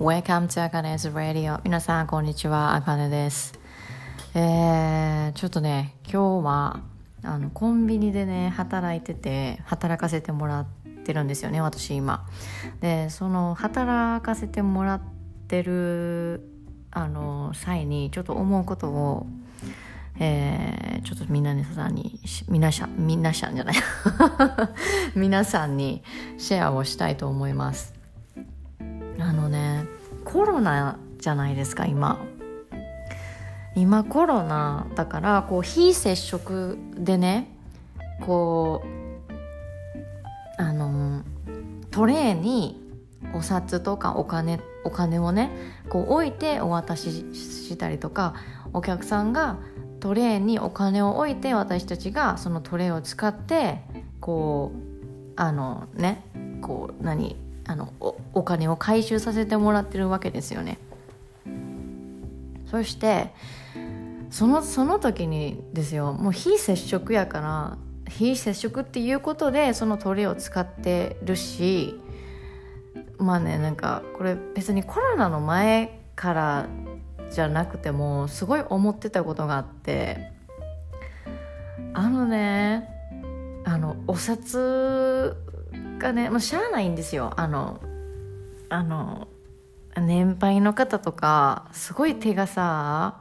Welcome to Akane's Radio. 皆さんこんにちは。あかねです。えー、ちょっとね今日はあのコンビニでね働いてて働かせてもらってるんですよね私今。でその働かせてもらってるあの際にちょっと思うことをえー、ちょっとみんなにさんに皆さん皆さんじゃない。皆さんにシェアをしたいと思います。コロナじゃないですか今。今コロナだからこう非接触でねこうあのトレーにお札とかお金お金をねこう置いてお渡ししたりとかお客さんがトレーにお金を置いて私たちがそのトレーを使ってこうあのねこう何？あのお金を回収させてもらってるわけですよね。そしてそのその時にですよもう非接触やから非接触っていうことでそのトレを使ってるしまあねなんかこれ別にコロナの前からじゃなくてもすごい思ってたことがあってあのねあのお札がねもうしゃあないんですよ。あのあの年配の方とかすごい手がさ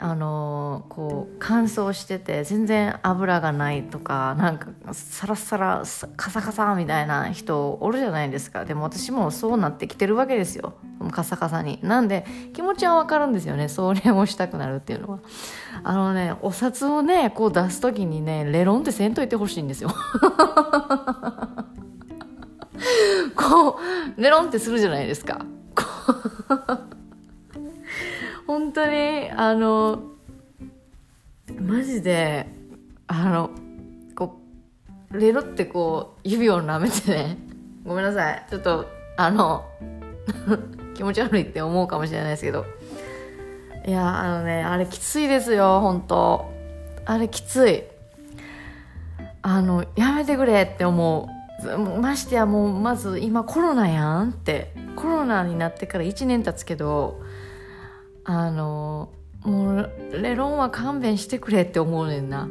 あのこう乾燥してて全然油がないとかなんかサラサラカサカサみたいな人おるじゃないですか。でも私もそうなってきてるわけですよ。カサカサに。なんで気持ちはわかるんですよね。それをしたくなるっていうのは。あのねお札をねこう出す時にねレロンってせんといてほしいんですよ。こうレロンってするじゃないですか。本当にあのマジであのこうレロってこう指を舐めてねごめんなさい。ちょっとあの 気持ち悪いって思うかもしれないですけど。いやあのねあれきついですよ本当。あれきつい。あのやめてくれって思う。ましてやもうまず今コロナやんってコロナになってから1年経つけどあのもうレロンは勘弁してくれって思うねんな。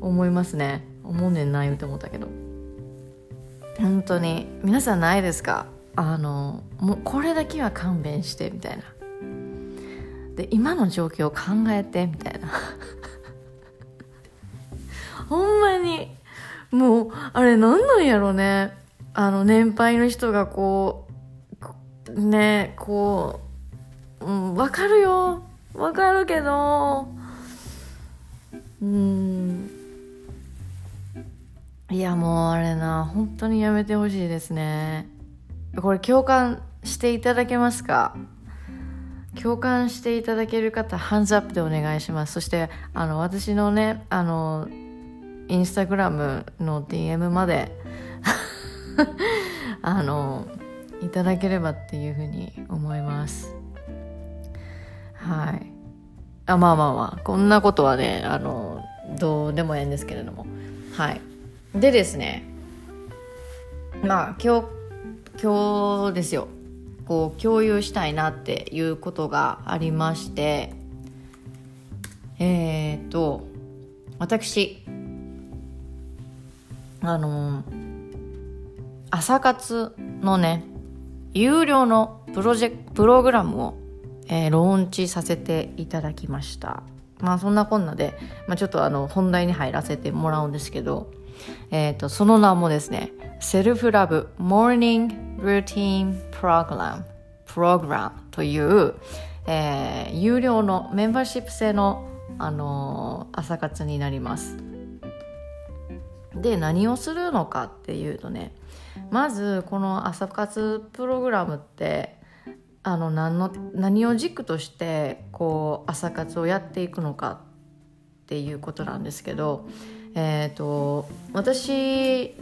思いますね。思うねんな言うて思ったけど。本当に皆さんないですか？あのもうこれだけは勘弁してみたいな。で今の状況を考えてみたいな。ほんまに。もうあれなんなんやろねあの年配の人がこうねこううん、わかるよ。わかるけど、うん。いや、もうあれな、本当にやめてほしいですね。これ共感していただけますか？共感していただける方、ハンズアップでお願いします。そして、あの、私のね、あの、インスタグラムの DM まで あの、いただければっていうふうに思います。はい。あまあまあまあこんなことはねあのどうでもええんですけれども。はい。でですねまあ今日今日ですよ。こう共有したいなっていうことがありましてえー、っと私あの朝活のね有料のプロジェプログラムをえー、ローンチさせていただきました。まあそんなこんなで、まあ、ちょっとあの本題に入らせてもらうんですけど、えーと、その名もですねセルフラブモーニングルーティンプログラムプログラムという、えー、有料のメンバーシップ制の、あのー、朝活になります。で何をするのかっていうとねまずこの朝活プログラムってあの何の何を軸としてこう朝活をやっていくのかっていうことなんですけど、えーと、私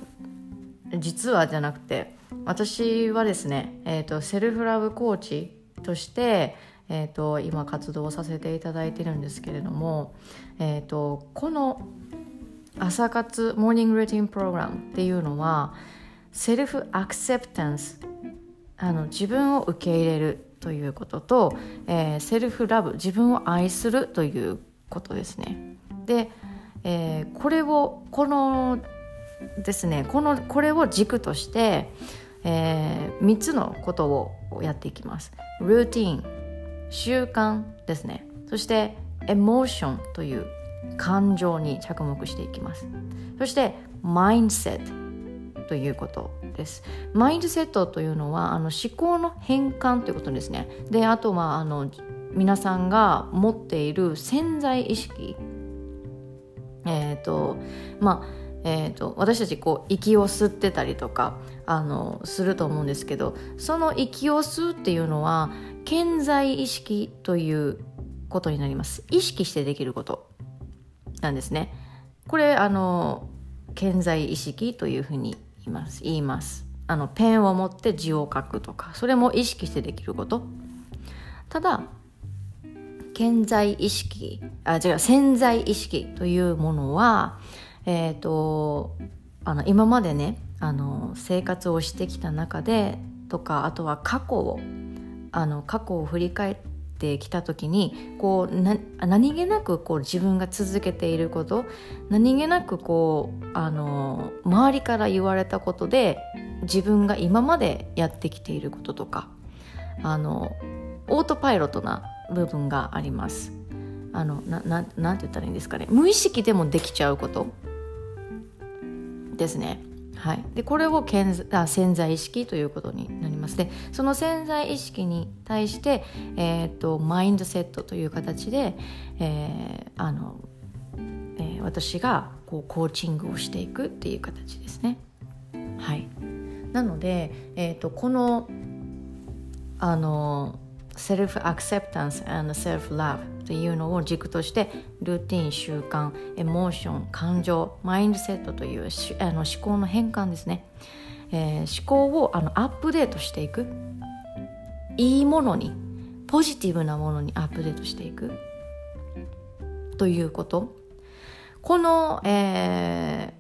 実はじゃなくて私はですね、えーと、セルフラブコーチとして、えーと、今活動させていただいてるんですけれども、えー、とこの朝活モーニングルーティンプログラムっていうのはセルフアクセプタンスあの自分を受け入れるということと、えー、セルフラブ自分を愛するということですね。で、えー、これをこのですねこのこれを軸として、えー、3つのことをやっていきます。ルーティン習慣ですねそしてエモーションという感情に着目していきます。そしてマインドセットということです。マインドセットというのはあの思考の変換ということですね。であとはあの皆さんが持っている潜在意識。えっ、ー、とまあえーと、私たちこう息を吸ってたりとかあのすると思うんですけどその息を吸うっていうのは健在意識ということになります。意識してできること。なんですね。これあの健在意識というふうに言います言います。あのペンを持って字を書くとかそれも意識してできること。ただ健在意識あ違う潜在意識というものはえっ、ー、とあの今までねあの生活をしてきた中でとかあとは過去をあの過去を振り返ってきた時にこうな何気なくこう自分が続けていること何気なくこうあの周りから言われたことで自分が今までやってきていることとかあのオートパイロットな部分があります。あのなななんて言ったらいいんですかね無意識でもできちゃうことですね。はい、でこれをあ潜在意識ということになります。でその潜在意識に対して、えーと、マインドセットという形で、えーあのえー、私がこうコーチングをしていくっていう形ですね。はい、なので、えーと、このあのセルフアクセプタンス and self love というのを軸としてルーティン習慣エモーション感情マインドセットというあの思考の変換ですね、えー、思考をあのアップデートしていく。いいものにポジティブなものにアップデートしていく。ということ。この、え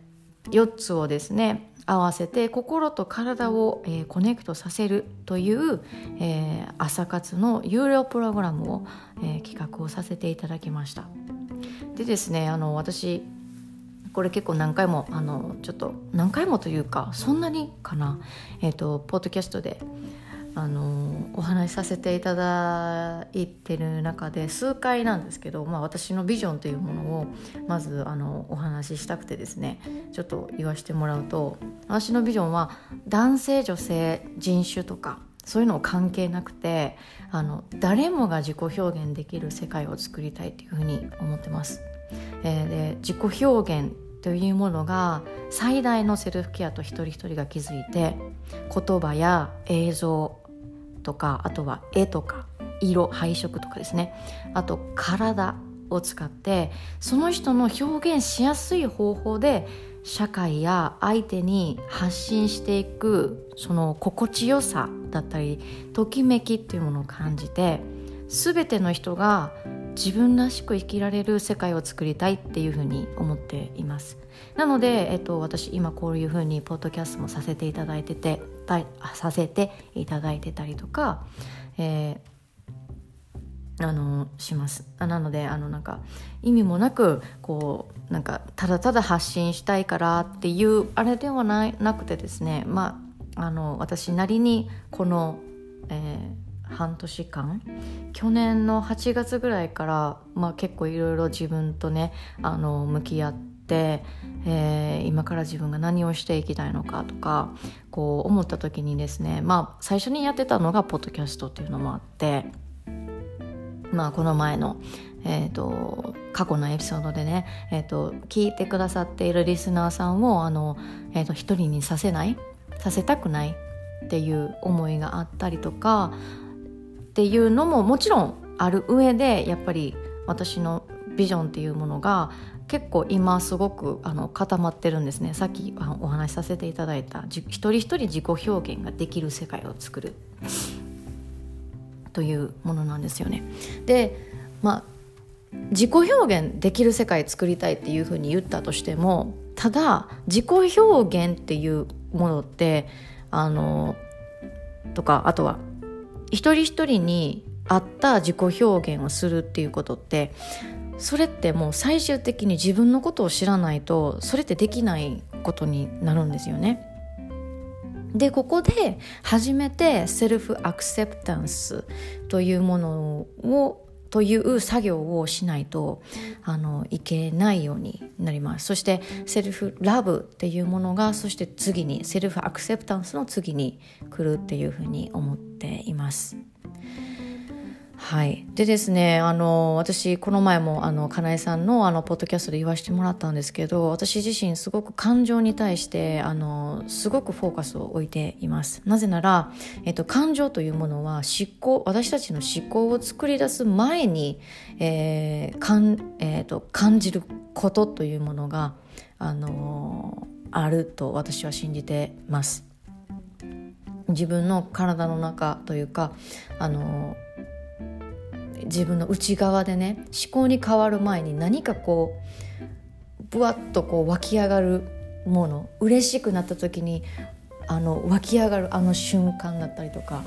ー、4つをですね合わせて心と体を、えー、コネクトさせるという、えー、朝活の有料プログラムを、えー、企画をさせていただきました。でですねあの私これ結構何回もあのちょっと何回もというかそんなにかなえっ、とポッドキャストであのお話しさせていただいてる中で数回なんですけど、まあ、私のビジョンというものをまずあのお話ししたくてですねちょっと言わせてもらうと私のビジョンは男性女性人種とかそういうのを関係なくてあの誰もが自己表現できる世界を作りたいというふうに思ってます。えー、で自己表現というものが最大のセルフケアと一人一人が気づいて言葉や映像とかあとは絵とか色配色とかですね。あと体を使ってその人の表現しやすい方法で社会や相手に発信していくその心地よさだったりときめきっていうものを感じて全ての人が自分らしく生きられる世界を作りたいっていうふうに思っています。なので、えっと、私今こういうふうにポッドキャストもさせていただいててさせていただいてたりとか、えー、あのします。なのであのなんか意味もなくこうなんかただただ発信したいからっていうあれではないなくてですねまああの私なりにこの、えー半年間去年の8月ぐらいから、まあ、結構いろいろ自分とねあの向き合って、えー、今から自分が何をしていきたいのかとかこう思った時にですねまあ最初にやってたのがポッドキャストっていうのもあってまあこの前のえーと、過去のエピソードでね、えーと、聞いてくださっているリスナーさんをあの、えーと一人にさせないさせたくないっていう思いがあったりとかっていうのももちろんある上でやっぱり私のビジョンっていうものが結構今すごくあの固まってるんですねさっきお話しさせていただいた一人一人自己表現ができる世界を作るというものなんですよね。でまあ自己表現できる世界作りたいっていうふうに言ったとしてもただ自己表現っていうものってあのとかあとは一人一人に合った自己表現をするっていうことってそれってもう最終的に自分のことを知らないとそれってできないことになるんですよね。でここで初めてセルフアクセプタンスというものをという作業をしないとあのいけないようになりますそしてセルフラブっていうものがそして次にセルフアクセプタンスの次に来るっていうふうに思っています。はい、でですねあの私この前もあのかなえさんのあのポッドキャストで言わせてもらったんですけど私自身すごく感情に対してあのすごくフォーカスを置いています。なぜなら、えっと、感情というものは思考私たちの思考を作り出す前に、えーかんえーと感じることというものがあのあると私は信じてます。自分の体の中というかあの自分の内側でね思考に変わる前に何かこうぶわっとこう湧き上がるもの嬉しくなった時にあの湧き上がるあの瞬間だったりとか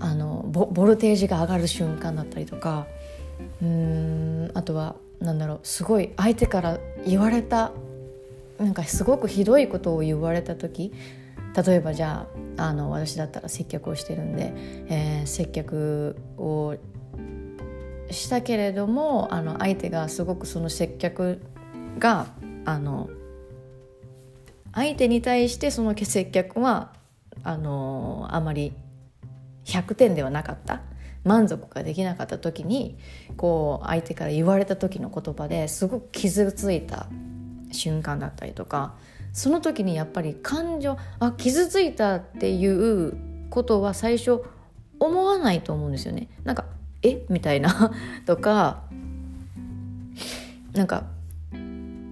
あのボルテージが上がる瞬間だったりとかうーんあとはなんだろうすごい相手から言われたなんかすごくひどいことを言われた時例えばじゃああの私だったら接客をしてるんで、えー、接客をしたけれどもあの相手がすごくその接客があの相手に対してその接客はあのあまり100点ではなかった満足ができなかった時にこう相手から言われた時の言葉ですごく傷ついた瞬間だったりとかその時にやっぱり感情あ傷ついたっていうことは最初思わないと思うんですよね。なんかえ？みたいな とかなんか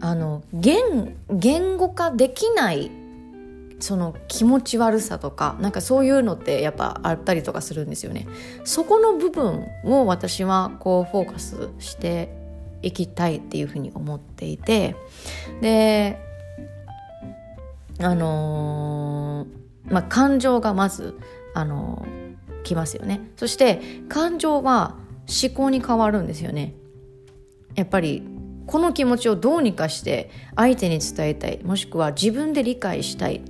あの言言語化できないその気持ち悪さとかなんかそういうのってやっぱあったりとかするんですよね。そこの部分を私はこうフォーカスしていきたいっていうふうに思っていてであのー、まあ感情がまずあのーきますよね。そして感情は思考に変わるんですよね。やっぱりこの気持ちをどうにかして相手に伝えたい。もしくは自分で理解したい。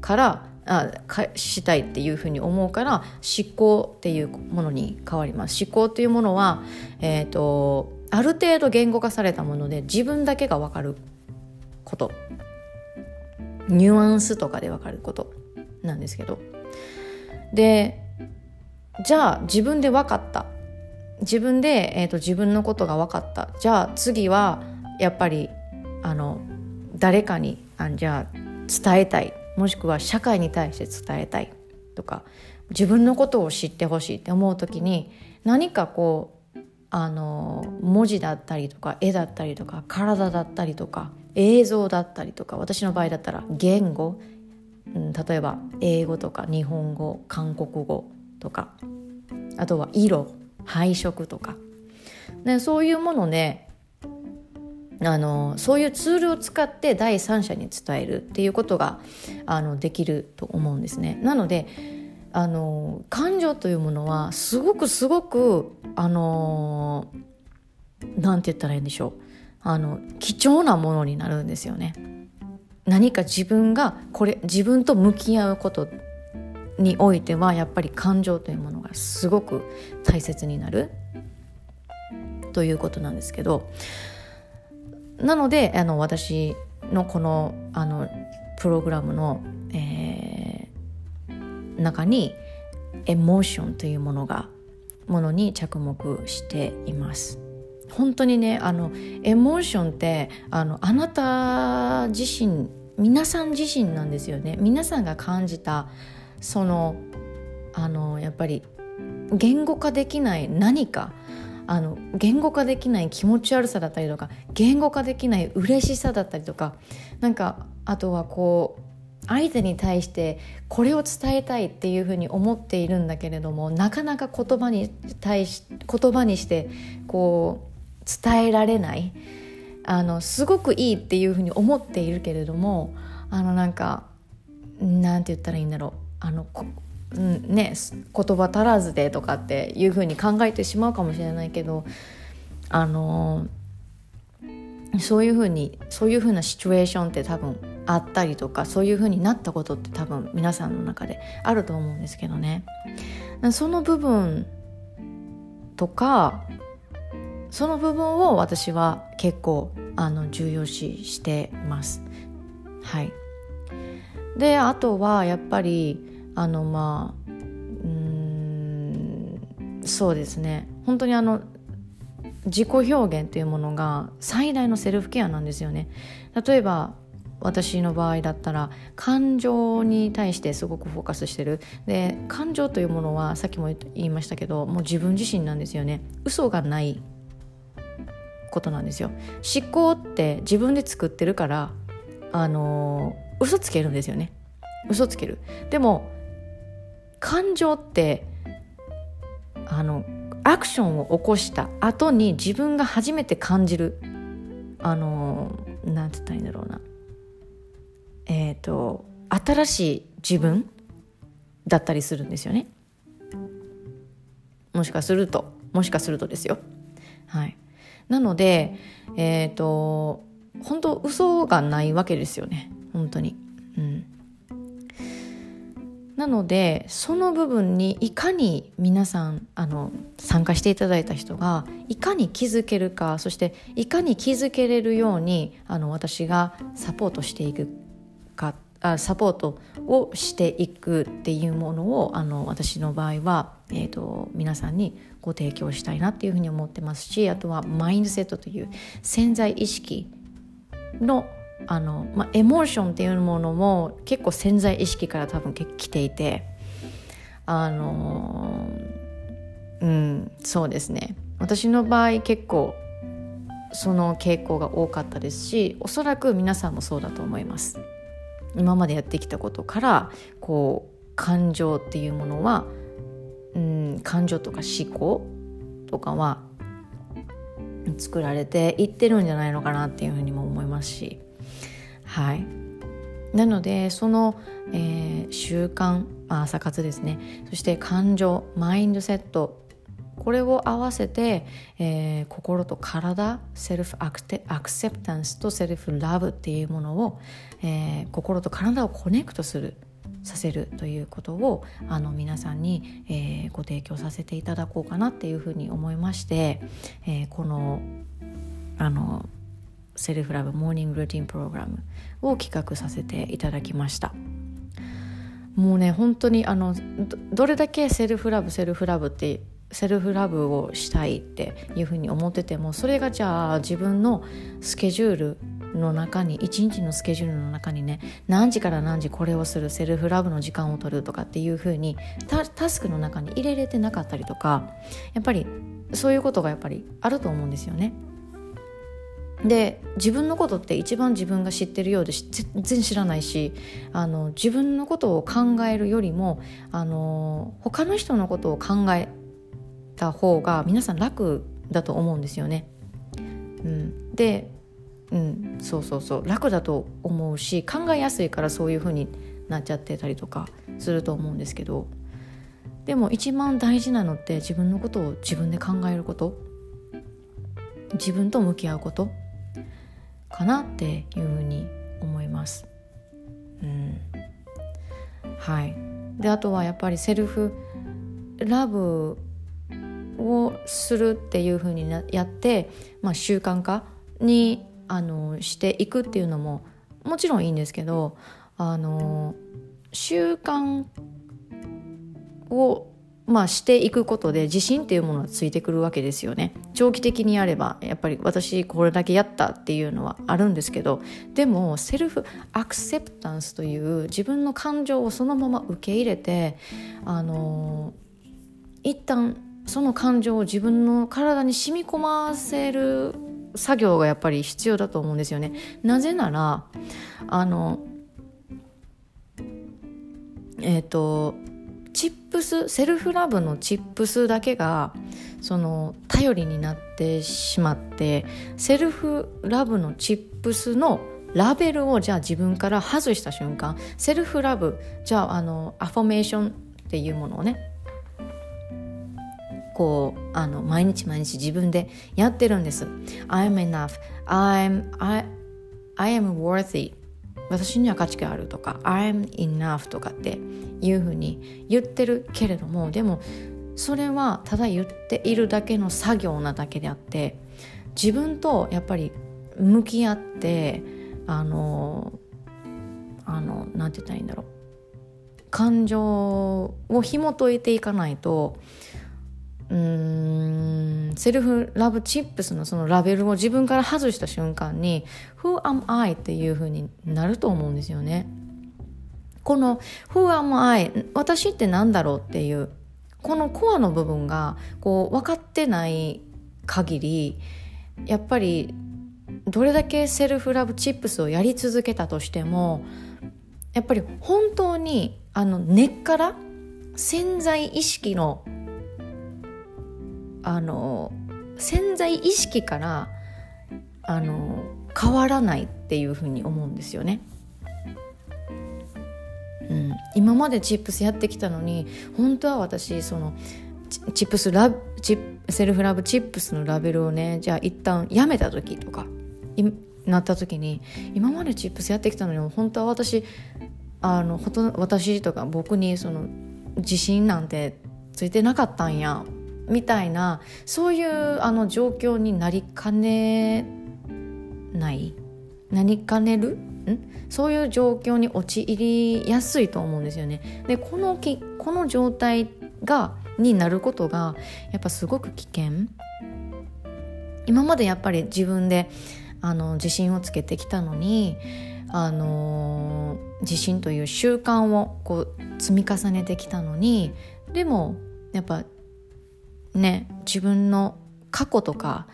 からあかしたいっていうふうに思うから思考っていうものに変わります。思考っていうものは、えーと、とある程度言語化されたもので自分だけが分かること。ニュアンスとかで分かることなんですけど。でじゃあ自分で分かった。自分で、えーと、自分のことが分かった。じゃあ次はやっぱりあの誰かにあじゃあ伝えたい。もしくは社会に対して伝えたい。とか自分のことを知ってほしい。って思う時に何かこうあの文字だったりとか絵だったりとか体だったりとか映像だったりとか私の場合だったら言語、うん、例えば英語とか日本語韓国語。とかあとは色配色とかでそういうものであのそういうツールを使って第三者に伝えるっていうことがあのできると思うんですね。なのであの感情というものはすごくすごくあのなんて言ったらいいんでしょうあの貴重なものになるんですよね。何か自分がこれ自分と向き合うことにおいてはやっぱり感情というものがすごく大切になる。ということなんですけど。なのであの私のこのあのプログラムの、えー、中にエモーションというものがものに着目しています。本当にねあのエモーションってあのあなた自身皆さん自身なんですよね。皆さんが感じたそのあのやっぱり言語化できない何かあの言語化できない気持ち悪さだったりとか言語化できない嬉しさだったりとかなんかあとはこう相手に対してこれを伝えたいっていうふうに思っているんだけれどもなかなか言葉に対し言葉にしてこう伝えられないあのすごくいいっていうふうに思っているけれどもあのなんかなんて言ったらいいんだろう。あのうんね、言葉足らずでとかっていうふうに考えてしまうかもしれないけどあのそういうふうにそういうふうなシチュエーションって多分あったりとかそういうふうになったことって多分皆さんの中であると思うんですけどねその部分とかその部分を私は結構あの重要視してます。はい、であとはやっぱりあのまあうんそうですね。本当にあの自己表現というものが最大のセルフケアなんですよね。例えば私の場合だったら感情に対してすごくフォーカスしてる。で感情というものはさっきも言いましたけどもう自分自身なんですよね。嘘がないことなんですよ。思考って自分で作ってるからあの嘘つけるんですよね。嘘つける。でも感情ってあのアクションを起こした後に自分が初めて感じるあのなんて言ったらいいんだろうな。えっ、ー、と新しい自分だったりするんですよね。もしかするともしかするとですよ。はい。なのでえっ、ー、と本当嘘がないわけですよね。本当に。うん。なのでその部分にいかに皆さんあの参加していただいた人がいかに気づけるかそしていかに気づけれるようにあの私がサポートしていくかあサポートをしていくっていうものをあの私の場合は、えーと、皆さんにご提供したいなっていうふうに思ってますしあとはマインドセットという潜在意識のあの、まあ、エモーションっていうものも結構潜在意識から多分来ていてあのうんそうですね私の場合結構その傾向が多かったですしおそらく皆さんもそうだと思います。今までやってきたことからこう感情っていうものは、うん、感情とか思考とかは作られていってるんじゃないのかなっていうふうにも思いますしはい。なのでその、えー、習慣朝活ですね。そして感情マインドセット。これを合わせて、えー、心と体セルフアクceptance と self love っていうものを、えー、心と体を connect するさせるということをあの皆さんに、えー、ご提供させていただこうかなっていうふうに思いまして、えー、このあの self love morning routine program を企画させていただきました。もうね本当にあのどれだけ self love self love ってセルフラブをしたいっていうふうに思っててもそれがじゃあ自分のスケジュールの中に一日のスケジュールの中にね何時から何時これをするセルフラブの時間を取るとかっていうふうにタスクの中に入れれてなかったりとかやっぱりそういうことがやっぱりあると思うんですよね。で自分のことって一番自分が知ってるようで全然知らないしあの自分のことを考えるよりもあの他の人のことを考えた方が皆さん楽だと思うんですよね。うん、で、うん、そうそうそう。楽だと思うし考えやすいからそういう風になっちゃってたりとかすると思うんですけど。でも一番大事なのって自分のことを自分で考えること。自分と向き合うこと。かなっていうふうに思います。うん、はいであとはやっぱりセルフラブをするっていうふうにやって、まあ、習慣化にあのしていくっていうのももちろんいいんですけどあの習慣をまあ、していくことで自信っていうものがついてくるわけですよね長期的にやればやっぱり私これだけやったっていうのはあるんですけどでもセルフアクセプタンスという自分の感情をそのまま受け入れてあの一旦その感情を自分の体に染み込ませる作業がやっぱり必要だと思うんですよね。なぜならあのえっ、ー、とチップスセルフラブのチップスだけがその頼りになってしまってself love の tips の label をじゃあ自分から外した瞬間 self love じゃああの affirmation っていうものをねこうあの毎日毎日自分でやってるんです。I'm enough. I'm I, I am worthy. 私には価値があるとか I'm enough とかっていうふうに言ってるけれどもでもそれはただ言っているだけの作業なだけであって自分とやっぱり向き合ってあのあのなんて言ったらいいんだろう。感情を紐解いていかないとうーんセルフラブチップスのそのラベルを自分から外した瞬間に「Who am I?」っていう風になると思うんですよね。この「Who am I?」私って何だろうっていうこのコアの部分がこう分かってない限りやっぱりどれだけセルフラブチップスをやり続けたとしてもやっぱり本当にあの根っから潜在意識のあの潜在意識からあの変わらないっていうふうに思うんですよね。うん、今までチップスやってきたのに本当は私そのチップスラチセルフラブチップスのラベルをねじゃあ一旦やめた時とかなった時に今までチップスやってきたのに本当は私あのほと私とか僕にその自信なんてついてなかったんやみたいなそういうあの状況になりかねない？なりかねる？ん？そういう状況に陥りやすいと思うんですよね。でこのきこの状態がになることがやっぱすごく危険。今までやっぱり自分であの自信をつけてきたのにあの自信という習慣をこう積み重ねてきたのにでもやっぱね自分の過去とか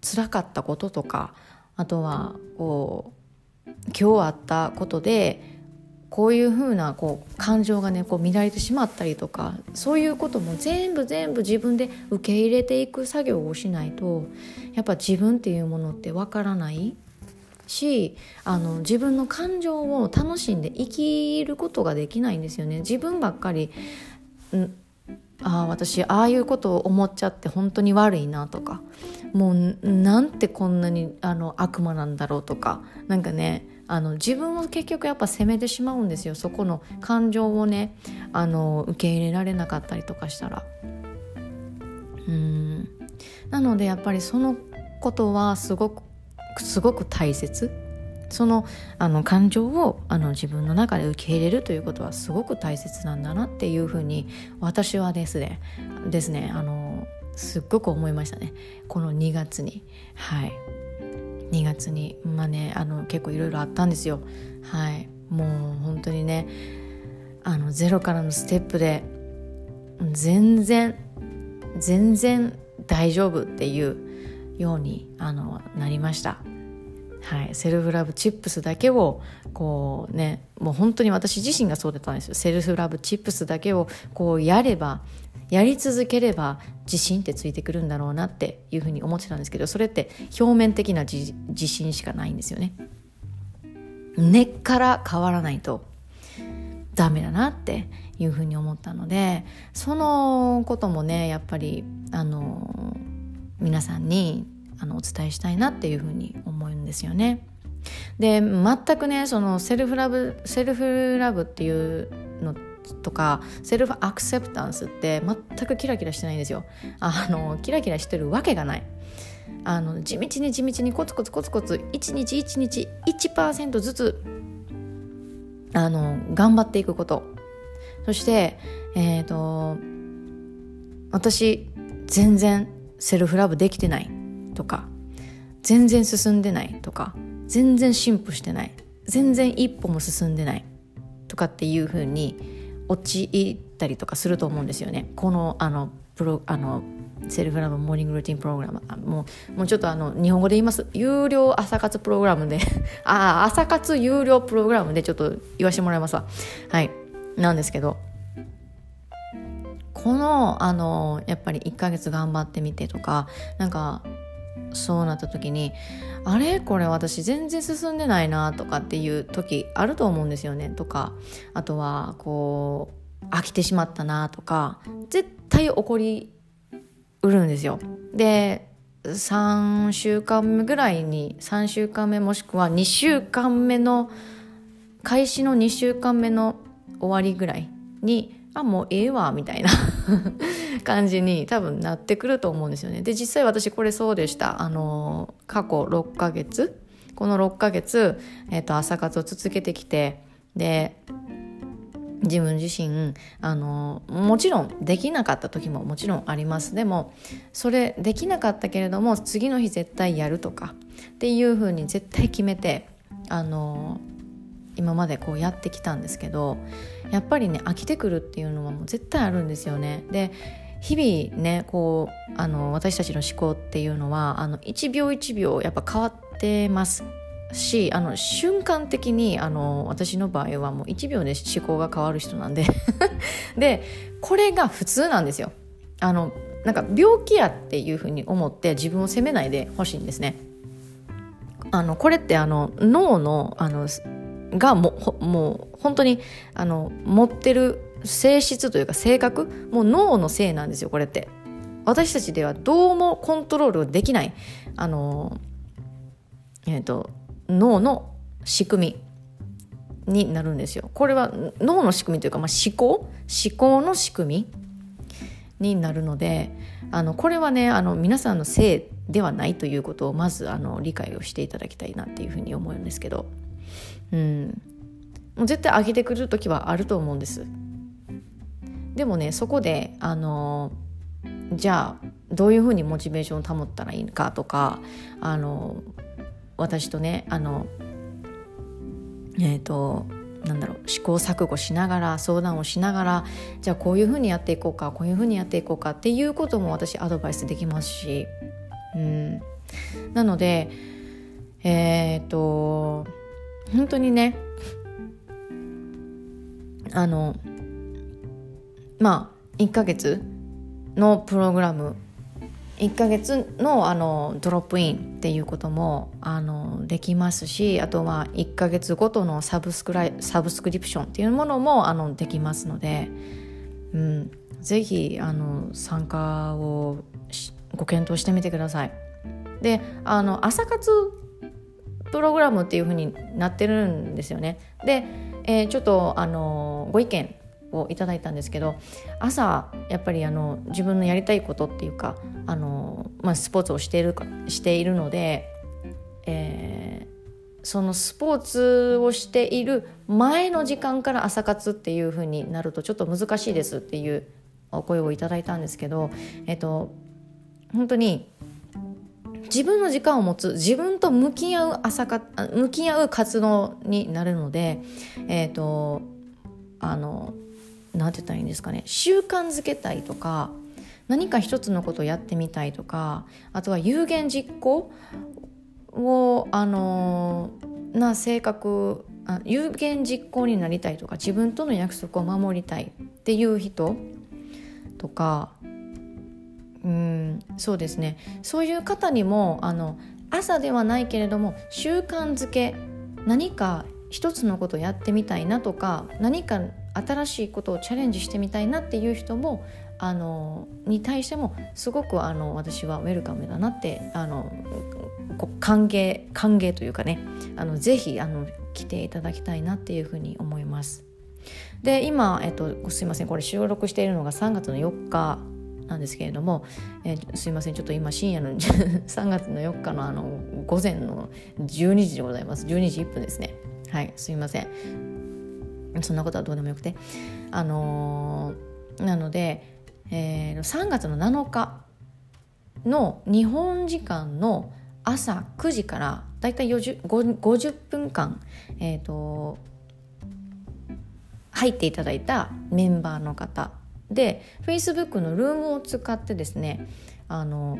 辛かったこととかあとはこう今日あったことでこういうふうなこう感情がねこう乱れてしまったりとかそういうことも全部全部自分で受け入れていく作業をしないとやっぱ自分っていうものってわからないしあの自分の感情を楽しんで生きることができないんですよね。自分ばっかりああ私ああいうことを思っちゃって本当に悪いなとかもうなんてこんなにあの悪魔なんだろうとかなんかねあの自分を結局やっぱ責めてしまうんですよ。そこの感情をねあの受け入れられなかったりとかしたら。うん。なのでやっぱりそのことはすごくすごく大切。そのあの感情をあの自分の中で受け入れるということはすごく大切なんだなっていうふうに私はですねですねあのすっごく思いましたね。この2月に。はい。2月にまあねあの結構いろいろあったんですよ。はい。もう本当にねあのゼロからのステップで全然全然大丈夫っていうようにあのなりました。はい、 self love tips だけをこうねもう本当に私自身がそうだったんですよ。 self love tips だけをこうやればやり続ければ自信ってついてくるんだろうなっていうふうに思ってたんですけどそれって表面的な自信しかないんですよね。根っから変わらないとダメだなっていうふうに思ったのでそのこともねやっぱりあの皆さんにあのお伝えしたいなっていうふうに思うんですよね。で全くねそのセルフラブセルフラブっていうのとかセルフアクセプタンスって全くキラキラしてないんですよ。あのキラキラしてるわけがない。あの地道に地道にコツコツコツコツ一日一日1%ずつあの頑張っていくこと。そしてえっ、ー、と私全然セルフラブできてない。とか全然進んでないとか全然進歩してない全然一歩も進んでないとかっていうふうに陥ったりとかすると思うんですよね。このあのプロあのセルフラブモーニングルーティンプログラムもうもうちょっとあの日本語で言います。有料朝活プログラムで ああ朝活有料プログラムでちょっと言わせてもらいますわ。はい。なんですけどこのあのやっぱり1ヶ月頑張ってみてとかなんかそうなった時にあれ？これ私全然進んでないなとかっていう時あると思うんですよねとかあとはこう飽きてしまったなとか絶対起こりうるんですよ。で3週間目ぐらいに3週間目もしくは2週間目の開始の2週間目の終わりぐらいにあもうええわみたいな。感じに多分なってくると思うんですよね。で実際私これそうでした。あの過去6ヶ月。この6ヶ月、えーと、朝活を続けてきてで自分自身あのもちろんできなかった時ももちろんあります。でもそれできなかったけれども次の日絶対やるとかっていうふうに絶対決めてあの今までこうやってきたんですけどやっぱりね飽きてくるっていうのはもう絶対あるんですよね。で日々ねこうあの私たちの思考っていうのはあの1秒1秒やっぱ変わってますしあの瞬間的にあの私の場合はもう1秒で思考が変わる人なんで。でこれが普通なんですよ。あのなんか病気やっていうふうに思って自分を責めないでほしいんですね。あのこれってあの脳のあのがももう本当にあの持ってる性質というか性格もう脳のせいなんですよこれって。私たちではどうもコントロールできない。あのえっ、ー、と脳の仕組みになるんですよ。これは脳の仕組みというか、まあ、思考？思考の仕組みになるのであのこれはねあの皆さんのせいではないということをまずあの理解をしていただきたいなっていうふうに思うんですけど、うん、もう絶対上げてくる時はあると思うんです。でもねそこであのじゃあどういうふうにモチベーションを保ったらいいのかとかあの私とねあのえっ、ー、となんだろう試行錯誤しながら相談をしながらじゃあこういうふうにやっていこうかこういうふうにやっていこうかっていうことも私アドバイスできますし、うん、なのでえっ、ー、と本当にね。あのまあ1ヶ月のプログラム。1ヶ月のあのドロップインっていうこともあのできますしあとは1ヶ月ごとのサブスクライサブスクリプションっていうものもあのできますので、うん、ぜひあの参加をご検討してみてください。であの朝活プログラムっていうふうになってるんですよね。で、えー、ちょっとあのご意見をいただいたんですけど朝やっぱりあの自分のやりたいことっていうかあの、まあ、スポーツをしているかしているので、えー、そのスポーツをしている前の時間から朝活っていうふうになるとちょっと難しいですっていうお声をいただいたんですけど、えっと、本当に自分の時間を持つ自分と向き合う朝か向き合う活動になるので、えっとあの何て言ったらいいんですかね習慣づけたいとか何か一つのことをやってみたいとかあとは有言実行をあのな性格あ有言実行になりたいとか自分との約束を守りたいっていう人とかうんそうですね。そういう方にもあの朝ではないけれども習慣づけ何か一つのことをやってみたいなとか何か新しいことをチャレンジしてみたいなっていう人もあのに対してもすごくあの私はウェルカムだなってあの歓迎歓迎というかねあのぜひあの来ていただきたいなっていうふうに思います。で今、えっと、すいません。これ収録しているのが3月の4日。なんですけれども、えー、すいませんちょっと今深夜の 3月の4日のあの午前の12時でございます。12時1分ですね。はいすいません。そんなことはどうでもよくて。あのー、なので、えー、3月の7日の日本時間の朝9時からだいたい50分間、えーと、入っていただいたメンバーの方で Facebook のルームを使ってですねあの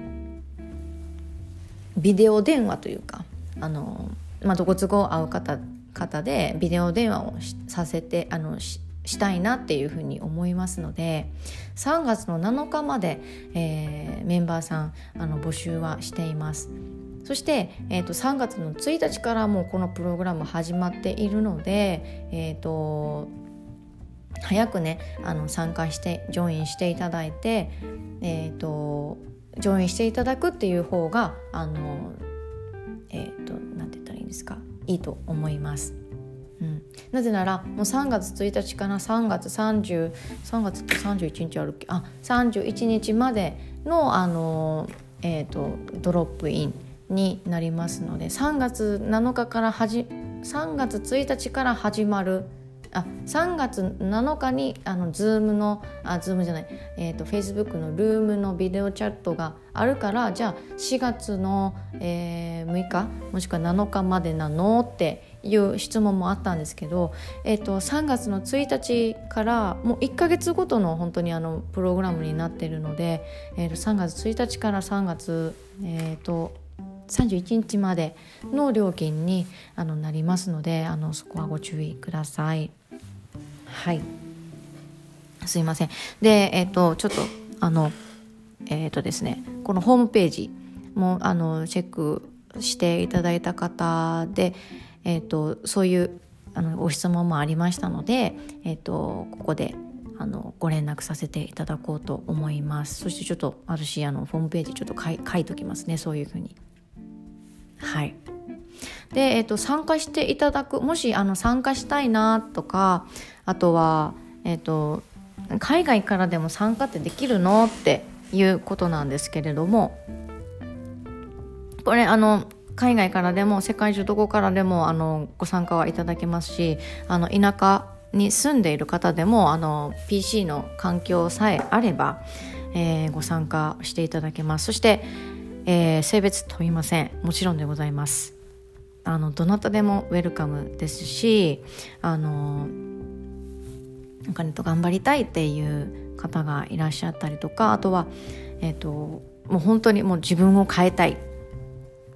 ビデオ電話というかあの、まあ、どこ都合合う方方でビデオ電話をさせてあのしたいなっていうふうに思いますので3月の7日まで、えー、メンバーさんあの募集はしています。そして、えーと、3月の1日からもうこのプログラム始まっているので、えーと早くねあの参加してジョインしていただいてえっ、ー、とジョインしていただくっていう方があのえっ、ー、と何て言ったらいいんですかいいと思います。うん、なぜならもう3月1日から3月303月って31日あるっけ？あ31日までのあの、えーと、ドロップインになりますので3月7日からはじ3月1日から始まるあ3月7日にあの Zoom のあ Zoom じゃない、えーと、Facebook のルームのビデオチャットがあるからじゃあ4月の、えー、6日もしくは7日までなのっていう質問もあったんですけど、えーと、3月の1日からもう1か月ごとの本当にあのプログラムになってるので、えー、と3月1日から3月、えーと31日までの料金にあのなりますのであのそこはご注意ください。はい。すいません。でえっ、ー、とちょっとあのえっ、ー、とですねこのホームページもあのチェックしていただいた方で、えーと、そういうあのご質問もありましたので、えーと、ここであのご連絡させていただこうと思います。そしてちょっと私あのホームページちょっと書い書いときますねそういうふうに。はい。で、えーと参加していただくもしあの参加したいなとかあとは、えーと、海外からでも参加ってできるのっていうことなんですけれどもこれあの海外からでも世界中どこからでもあのご参加はいただけますしあの田舎に住んでいる方でもあの PC の環境さえあれば、えー、ご参加していただけます。そして、えー、性別問いません。もちろんでございます。あのどなたでもウェルカムですしあのお金と頑張りたいっていう方がいらっしゃったりとかあとは、えーと、もう本当にもう自分を変えたいっ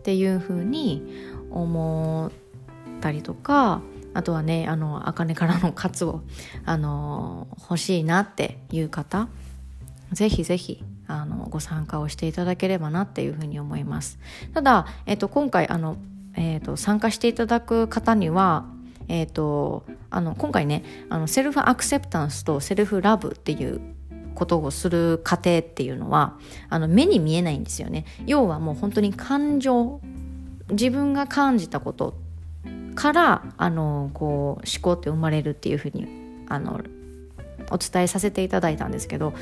ていうふうに思ったりとかあとはねあの茜からのカツをあの欲しいなっていう方ぜひぜひあのご参加をしていただければなっていうふうに思います。ただ、えっと、今回あの、えっと、参加していただく方にはえーと、あの今回ねあのセルフアクセプタンスとセルフラブっていうことをする過程っていうのはあの目に見えないんですよね要はもう本当に感情自分が感じたことからあのこう思考って生まれるっていうふうにあのお伝えさせていただいたんですけど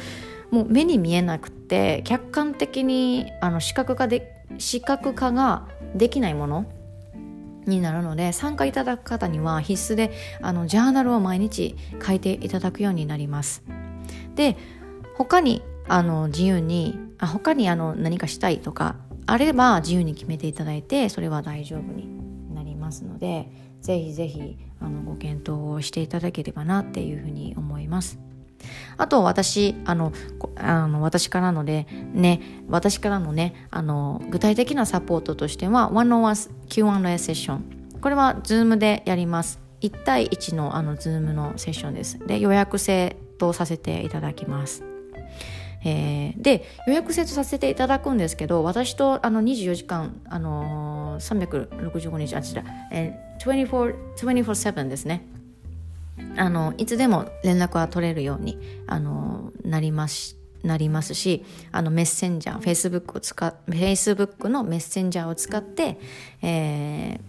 もう目に見えなくて客観的にあの視覚化で視覚化ができないものになるので参加いただく方には必須であのジャーナルを毎日書いていただくようになります。で他にあの自由にあ他にあの何かしたいとかあれば自由に決めていただいてそれは大丈夫になりますのでぜひぜひあのご検討をしていただければなっていうふうに思います。あと私あのあの私からのでね私からのねあの具体的なサポートとしては One-on-One Q&A セッションこれは Zoom でやります。1対1のあの Zoom のセッションです。で予約制とさせていただきます。えー、で予約制とさせていただくんですけど私とあの24時間、あのー、365日あちら、えー、24/7ですね。あのいつでも連絡は取れるようにあのなりますなりますしあのメッセンジャーフェイスブックを使っフェイスブックのメッセンジャーを使って、えー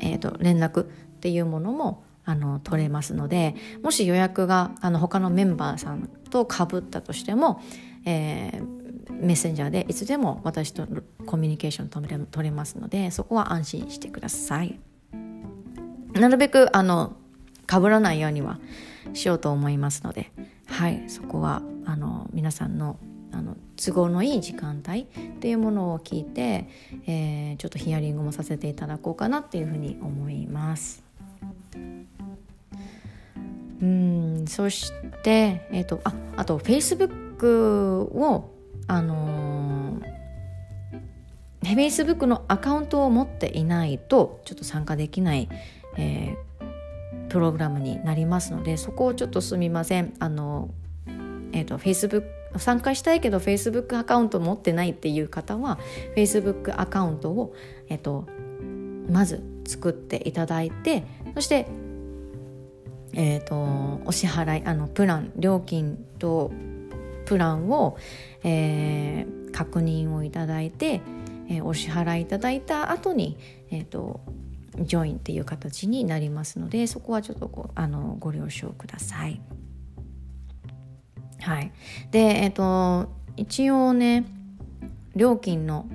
えーと、連絡っていうものもあの取れますのでもし予約があの他のメンバーさんとかぶったとしても、えー、メッセンジャーでいつでも私とコミュニケーション取れますのでそこは安心してください。なるべくあの被らないようにはしようと思いますので、はい、そこはあの皆さんのあの都合のいい時間帯っていうものを聞いて、えー、ちょっとヒアリングもさせていただこうかなっていうふうに思います。うんそして、えーと、ああと Facebook をあのー、Facebook のアカウントを持っていないとちょっと参加できない、えー、プログラムになりますのでそこをちょっとすみません。あの、えーと、Facebook 参加したいけど Facebook アカウント持ってないっていう方は Facebook アカウントを、えーと、まず作っていただいてそしてえーと、お支払いあのプラン料金とプランを、えー、確認をいただいて、えー、お支払いいただいた後に、えーと、ジョインっていう形になりますのでそこはちょっとごあのご了承ください。はい、でえっ、と一応ね料金の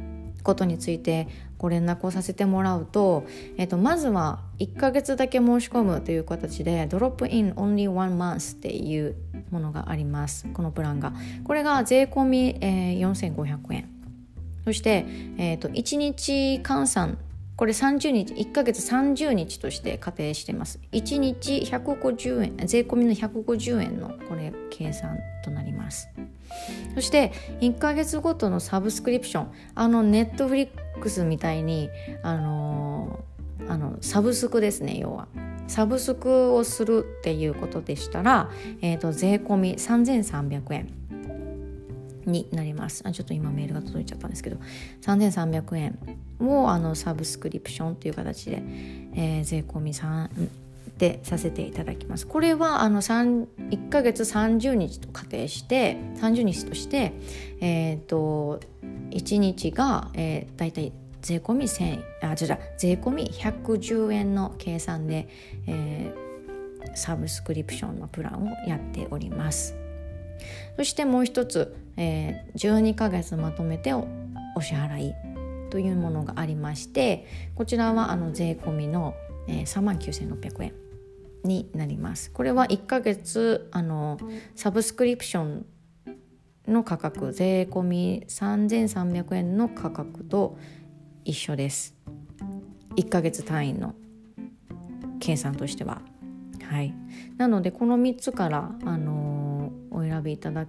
ことについてご連絡をさせてもらうと、えっと、まずは1ヶ月だけ申し込むという形でドロップイン only one month っていうものがあります。このプランが。これが税込み、えー、4500円。そして、えーと、1日換算これ30日1ヶ月30日として仮定してます。1日150円税込みの150円のこれ計算となります。そして1ヶ月ごとのサブスクリプションあのネットフリックスみたいにあのあのサブスクですね要は。サブスクをするっていうことでしたら、えーと、税込み3300円。になりますあちょっと今メールが届いちゃったんですけど3300円をあのサブスクリプションという形で、えー、税込み3でさせていただきます。これはあの1ヶ月30日と仮定して30日として、えーと、1日が、えー、だいたい税込み1あじゃ税込み110円の計算で、えー、サブスクリプションのプランをやっております。そしてもう一つ、えー、12ヶ月まとめておお支払いというものがありましてこちらはあの税込みの、えー、3万9600円になります。これは1ヶ月あのサブスクリプションの価格税込み3300円の価格と一緒です。1ヶ月単位の計算としては。はい。なのでこの3つからあのお選びいただ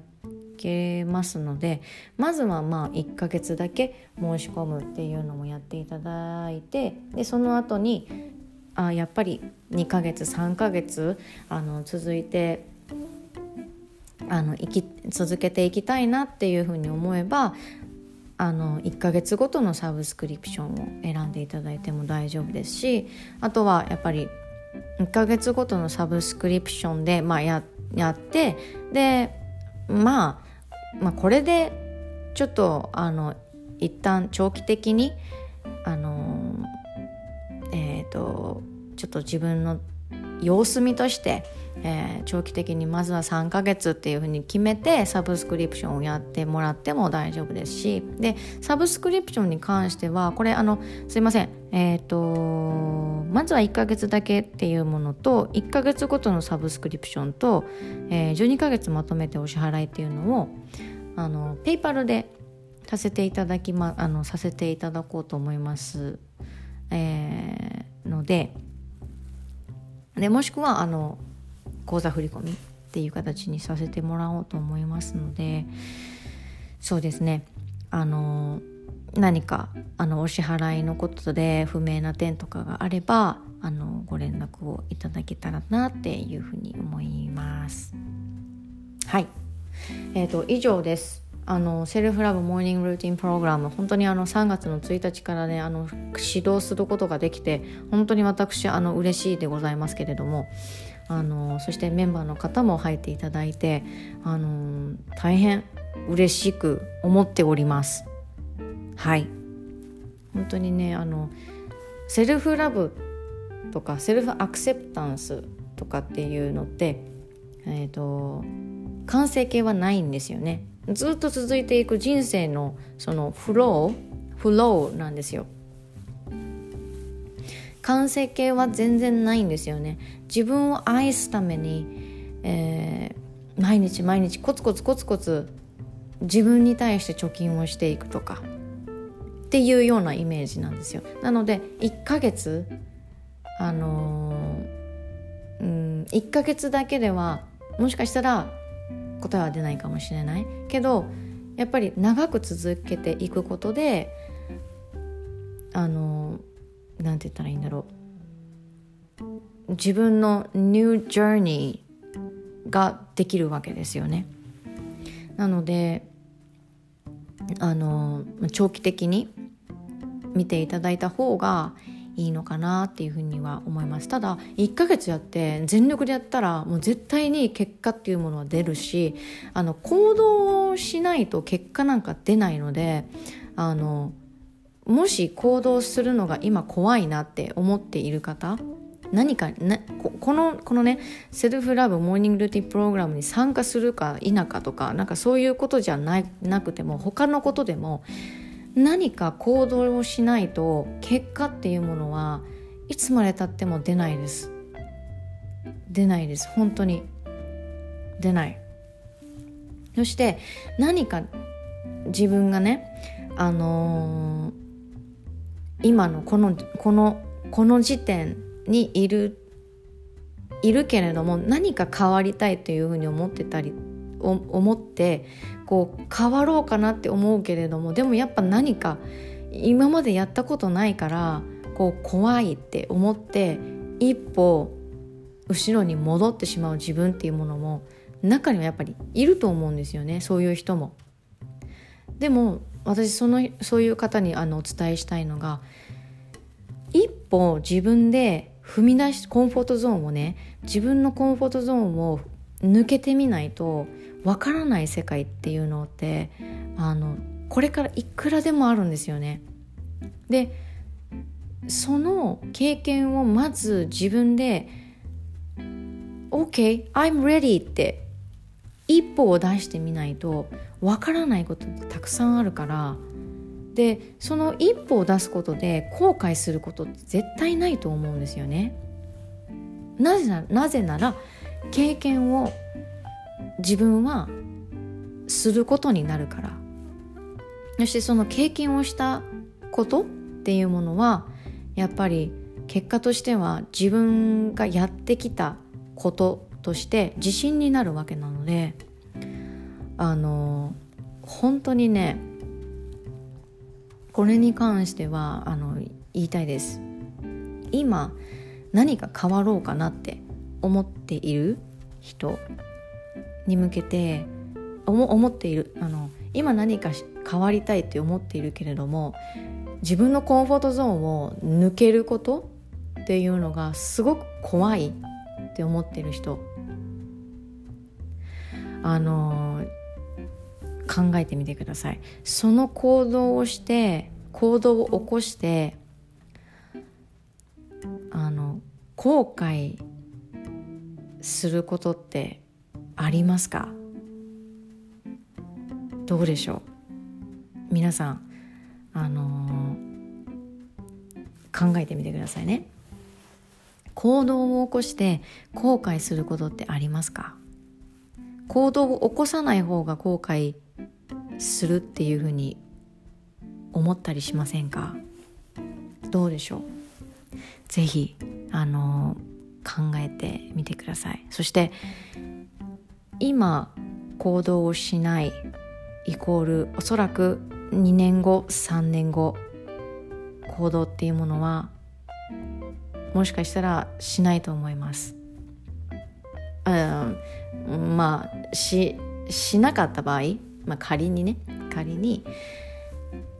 けますのでまずはまあ1ヶ月だけ申し込むっていうのもやっていただいてでその後にあやっぱり2ヶ月3ヶ月あの続いてあの生き続けていきたいなっていうふうに思えばあの1ヶ月ごとのサブスクリプションを選んでいただいても大丈夫ですしあとはやっぱり1ヶ月ごとのサブスクリプションで、まあや、やってで、まあ、まあこれでちょっとあの一旦長期的にあのえっ、ー、とちょっと自分の様子見として、えー、長期的にまずは3ヶ月っていうふうに決めてサブスクリプションをやってもらっても大丈夫ですしでサブスクリプションに関してはこれあのすいませんえっ、ー、とまずは1ヶ月だけっていうものと1ヶ月ごとのサブスクリプションと、えー、12ヶ月まとめてお支払いっていうのをあのペイパルでさせていただきまあのさせていただこうと思います。えー、のででもしくはあの口座振込っていう形にさせてもらおうと思いますのでそうですねあの何かあのお支払いのことで不明な点とかがあればあのご連絡をいただけたらなっていうふうに思います。はい、えーと、以上です。あのセルフラブモーニングルーティンプログラム。本当にあの3月の1日からねあの指導することができて本当に私あの嬉しいでございますけれどもあのそしてメンバーの方も入っていただいてあの大変嬉しく思っております。はい。本当にねあのセルフラブとかセルフアクセプタンスとかっていうのってえっ、ー、と完成形はないんですよね。ずっと続いていく人生のそのフローフローなんですよ。完成形は全然ないんですよね。自分を愛すために、えー、毎日毎日コツコツコツコツ自分に対して貯金をしていくとかっていうようなイメージなんですよ。なので1ヶ月あのー、うん1ヶ月だけではもしかしたら答えは出ないかもしれないけどやっぱり長く続けていくことであのなんて言ったらいいんだろう自分のニュージャーニーができるわけですよね。なのであの長期的に見ていただいた方がいいのかなっていうふうには思います。ただ1ヶ月やって全力でやったらもう絶対に結果っていうものは出るしあの行動しないと結果なんか出ないのであのもし行動するのが今怖いなって思っている方何かなこのこのねセルフラブモーニングルーティンプログラムに参加するか否かとかなんかそういうことじゃないなくても他のことでも何か行動をしないと結果っていうものはいつまでたっても出ないです。出ないです。本当に。出ない。そして何か自分がねあのー、今のこのこのこの時点にいるいるけれども何か変わりたいというふうに思ってたり思ってこう変わろうかなって思うけれどもでもやっぱ何か今までやったことないからこう怖いって思って一歩後ろに戻ってしまう自分っていうものも中にはやっぱりいると思うんですよねそういう人も。でも私そのそういう方にあのお伝えしたいのが一歩自分で踏み出しコンフォートゾーンをね自分のコンフォートゾーンを抜けてみないとわからない世界っていうのってあのこれからいくらでもあるんですよね。でその経験をまず自分で OK I'm ready って一歩を出してみないとわからないことってたくさんあるからでその一歩を出すことで後悔することって絶対ないと思うんですよね。なぜななぜなら経験を自分はすることになるから。そしてその経験をしたことっていうものはやっぱり結果としては自分がやってきたこととして自信になるわけなのであの本当にねこれに関してはあの言いたいです。今何か変わろうかなって思っている人に向けて思っている。あの今何か変わりたいって思っているけれども自分のコンフォートゾーンを抜けることっていうのがすごく怖いって思ってる人。あの考えてみてください。その行動をして行動を起こしてあの後悔することってありますか？どうでしょう？皆さんあのー、考えてみてくださいね。行動を起こして後悔することってありますか？行動を起こさない方が後悔するっていうふうに思ったりしませんか？どうでしょう？ぜひあの考えてみてください。そして今行動をしないイコールおそらく2年後3年後行動っていうものはもしかしたらしないと思います。うん、まあししなかった場合、まあ、仮にね仮に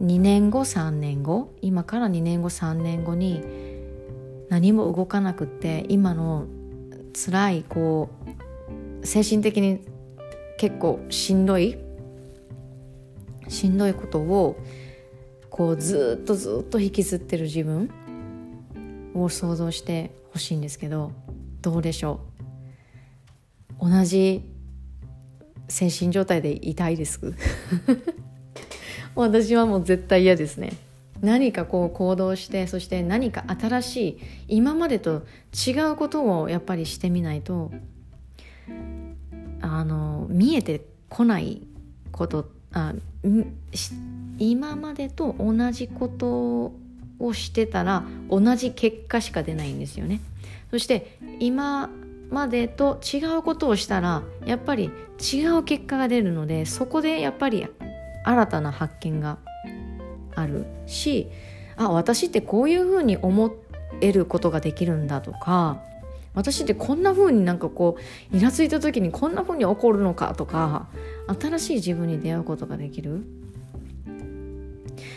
2年後3年後今から2年後3年後に何も動かなくって今の辛いこう精神的に結構しんどいしんどいことをこうずっとずっと引きずってる自分を想像してほしいんですけどどうでしょう？同じ精神状態でいたいです？私はもう絶対嫌ですね。何かこう行動してそして何か新しい今までと違うことをやっぱりしてみないとあの見えてこないことあ今までと同じことをしてたら同じ結果しか出ないんですよね。そして今までと違うことをしたらやっぱり違う結果が出るのでそこでやっぱり新たな発見があるしあ私ってこういうふうに思えることができるんだとか私ってこんな風になんかこうイラついた時にこんな風に怒るのかとか新しい自分に出会うことができる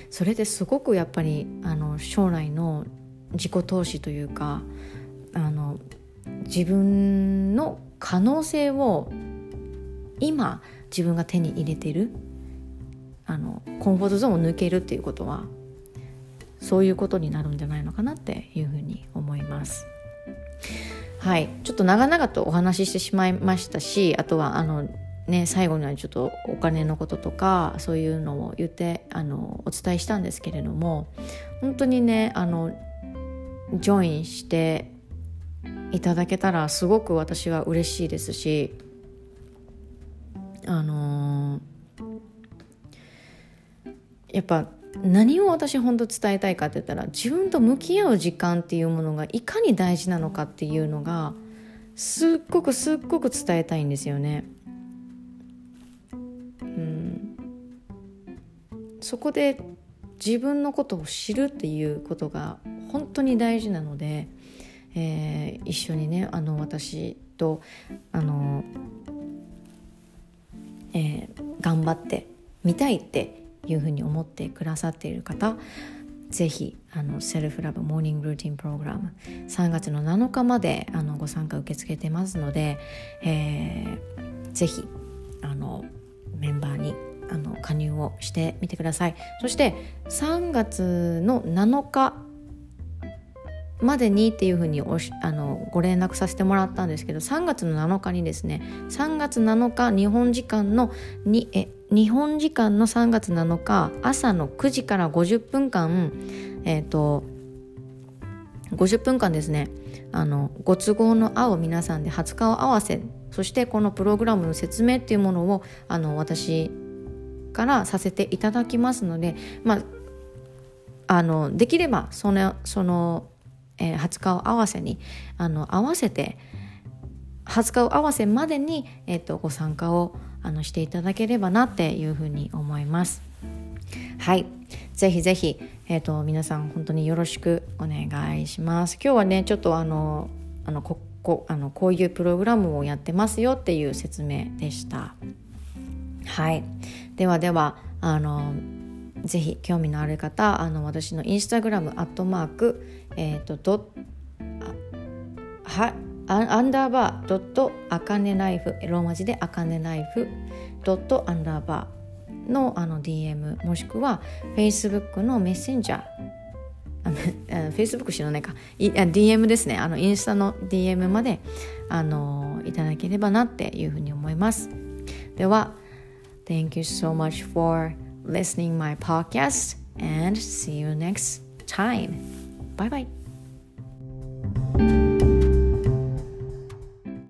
それですごくやっぱりあの将来の自己投資というかあの自分の可能性を今自分が手に入れてるあのコンフォートゾーンを抜けるっていうことはそういうことになるんじゃないのかなっていうふうに思います。はい。ちょっと長々とお話ししてしまいましたしあとはあのね最後にはちょっとお金のこととかそういうのを言ってあのお伝えしたんですけれども本当にねあのジョインしていただけたらすごく私は嬉しいですしあのー、やっぱ何を私本当伝えたいかって言ったら自分と向き合う時間っていうものがいかに大事なのかっていうのがすっごくすっごく伝えたいんですよね。うん、そこで自分のことを知るっていうことが本当に大事なので、えー、一緒にねあの私とあの、えー、頑張ってみたいっていうふうに思ってくださっている方ぜひあのセルフラブモーニングルーティンプログラム3月の7日まであのご参加受け付けてますので、えー、ぜひあのメンバーにあの加入をしてみてください。そして3月の7日までにっていうふうにおしあのご連絡させてもらったんですけど3月の7日にですね3月7日日本時間のにえ日本時間の3月7日朝の9時から50分間えっ、ー、と50分間ですね。あのご都合の合う皆さんで20日を合わせそしてこのプログラムの説明っていうものをあの私からさせていただきますので、まあ、あのできればそのそのえー、20日を合わせにあの合わせて20日を合わせまでに、えーと、ご参加をあのしていただければなっていうふうに思います。はいぜひぜひ、えーと、皆さん本当によろしくお願いします。今日はねちょっとあのあのここあのこういうプログラムをやってますよっていう説明でした。はいではではあのぜひ興味のある方あの私のインスタグラムアットマークえっ、ー、とドはアンダーバードットあかねナイフローマ字であかねナイフドットアンダーバーのあの DM もしくは Facebook のメッセンジャーあの Facebook 知らないかい DM ですねあのインスタの DM まであのいただければなっていうふうに思いますでは Thank you so much for listening my podcast and see you next time. Bye bye.